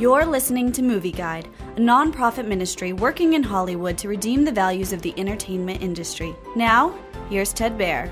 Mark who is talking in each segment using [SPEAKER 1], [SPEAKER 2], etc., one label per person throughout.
[SPEAKER 1] You're listening to Movie Guide, a nonprofit ministry working in Hollywood to redeem the values of the entertainment industry. Now, here's Ted Baehr.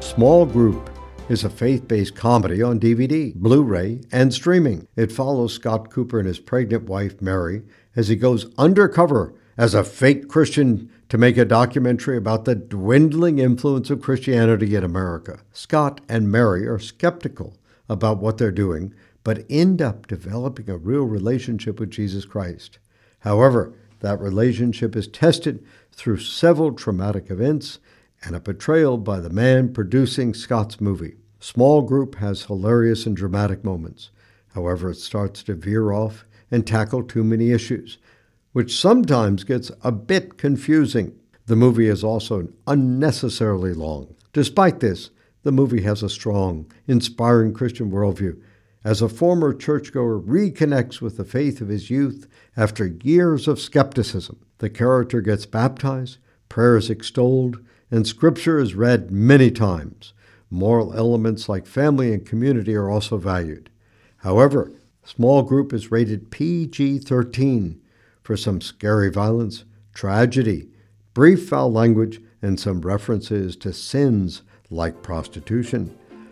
[SPEAKER 2] Small Group is a faith based comedy on DVD, Blu ray, and streaming. It follows Scott Cooper and his pregnant wife, Mary, as he goes undercover as a fake Christian to make a documentary about the dwindling influence of Christianity in America. Scott and Mary are skeptical about what they're doing, but end up developing a real relationship with Jesus Christ. However, that relationship is tested through several traumatic events and a betrayal by the man producing Scott's movie. Small Group has hilarious and dramatic moments. However, it starts to veer off and tackle too many issues, which sometimes gets a bit confusing. The movie is also unnecessarily long. Despite this, the movie has a strong, inspiring Christian worldview as a former churchgoer reconnects with the faith of his youth after years of skepticism. The character gets baptized, prayer is extolled, and scripture is read many times. Moral elements like family and community are also valued. However, small group is rated PG 13 for some scary violence, tragedy, brief foul language, and some references to sins like prostitution.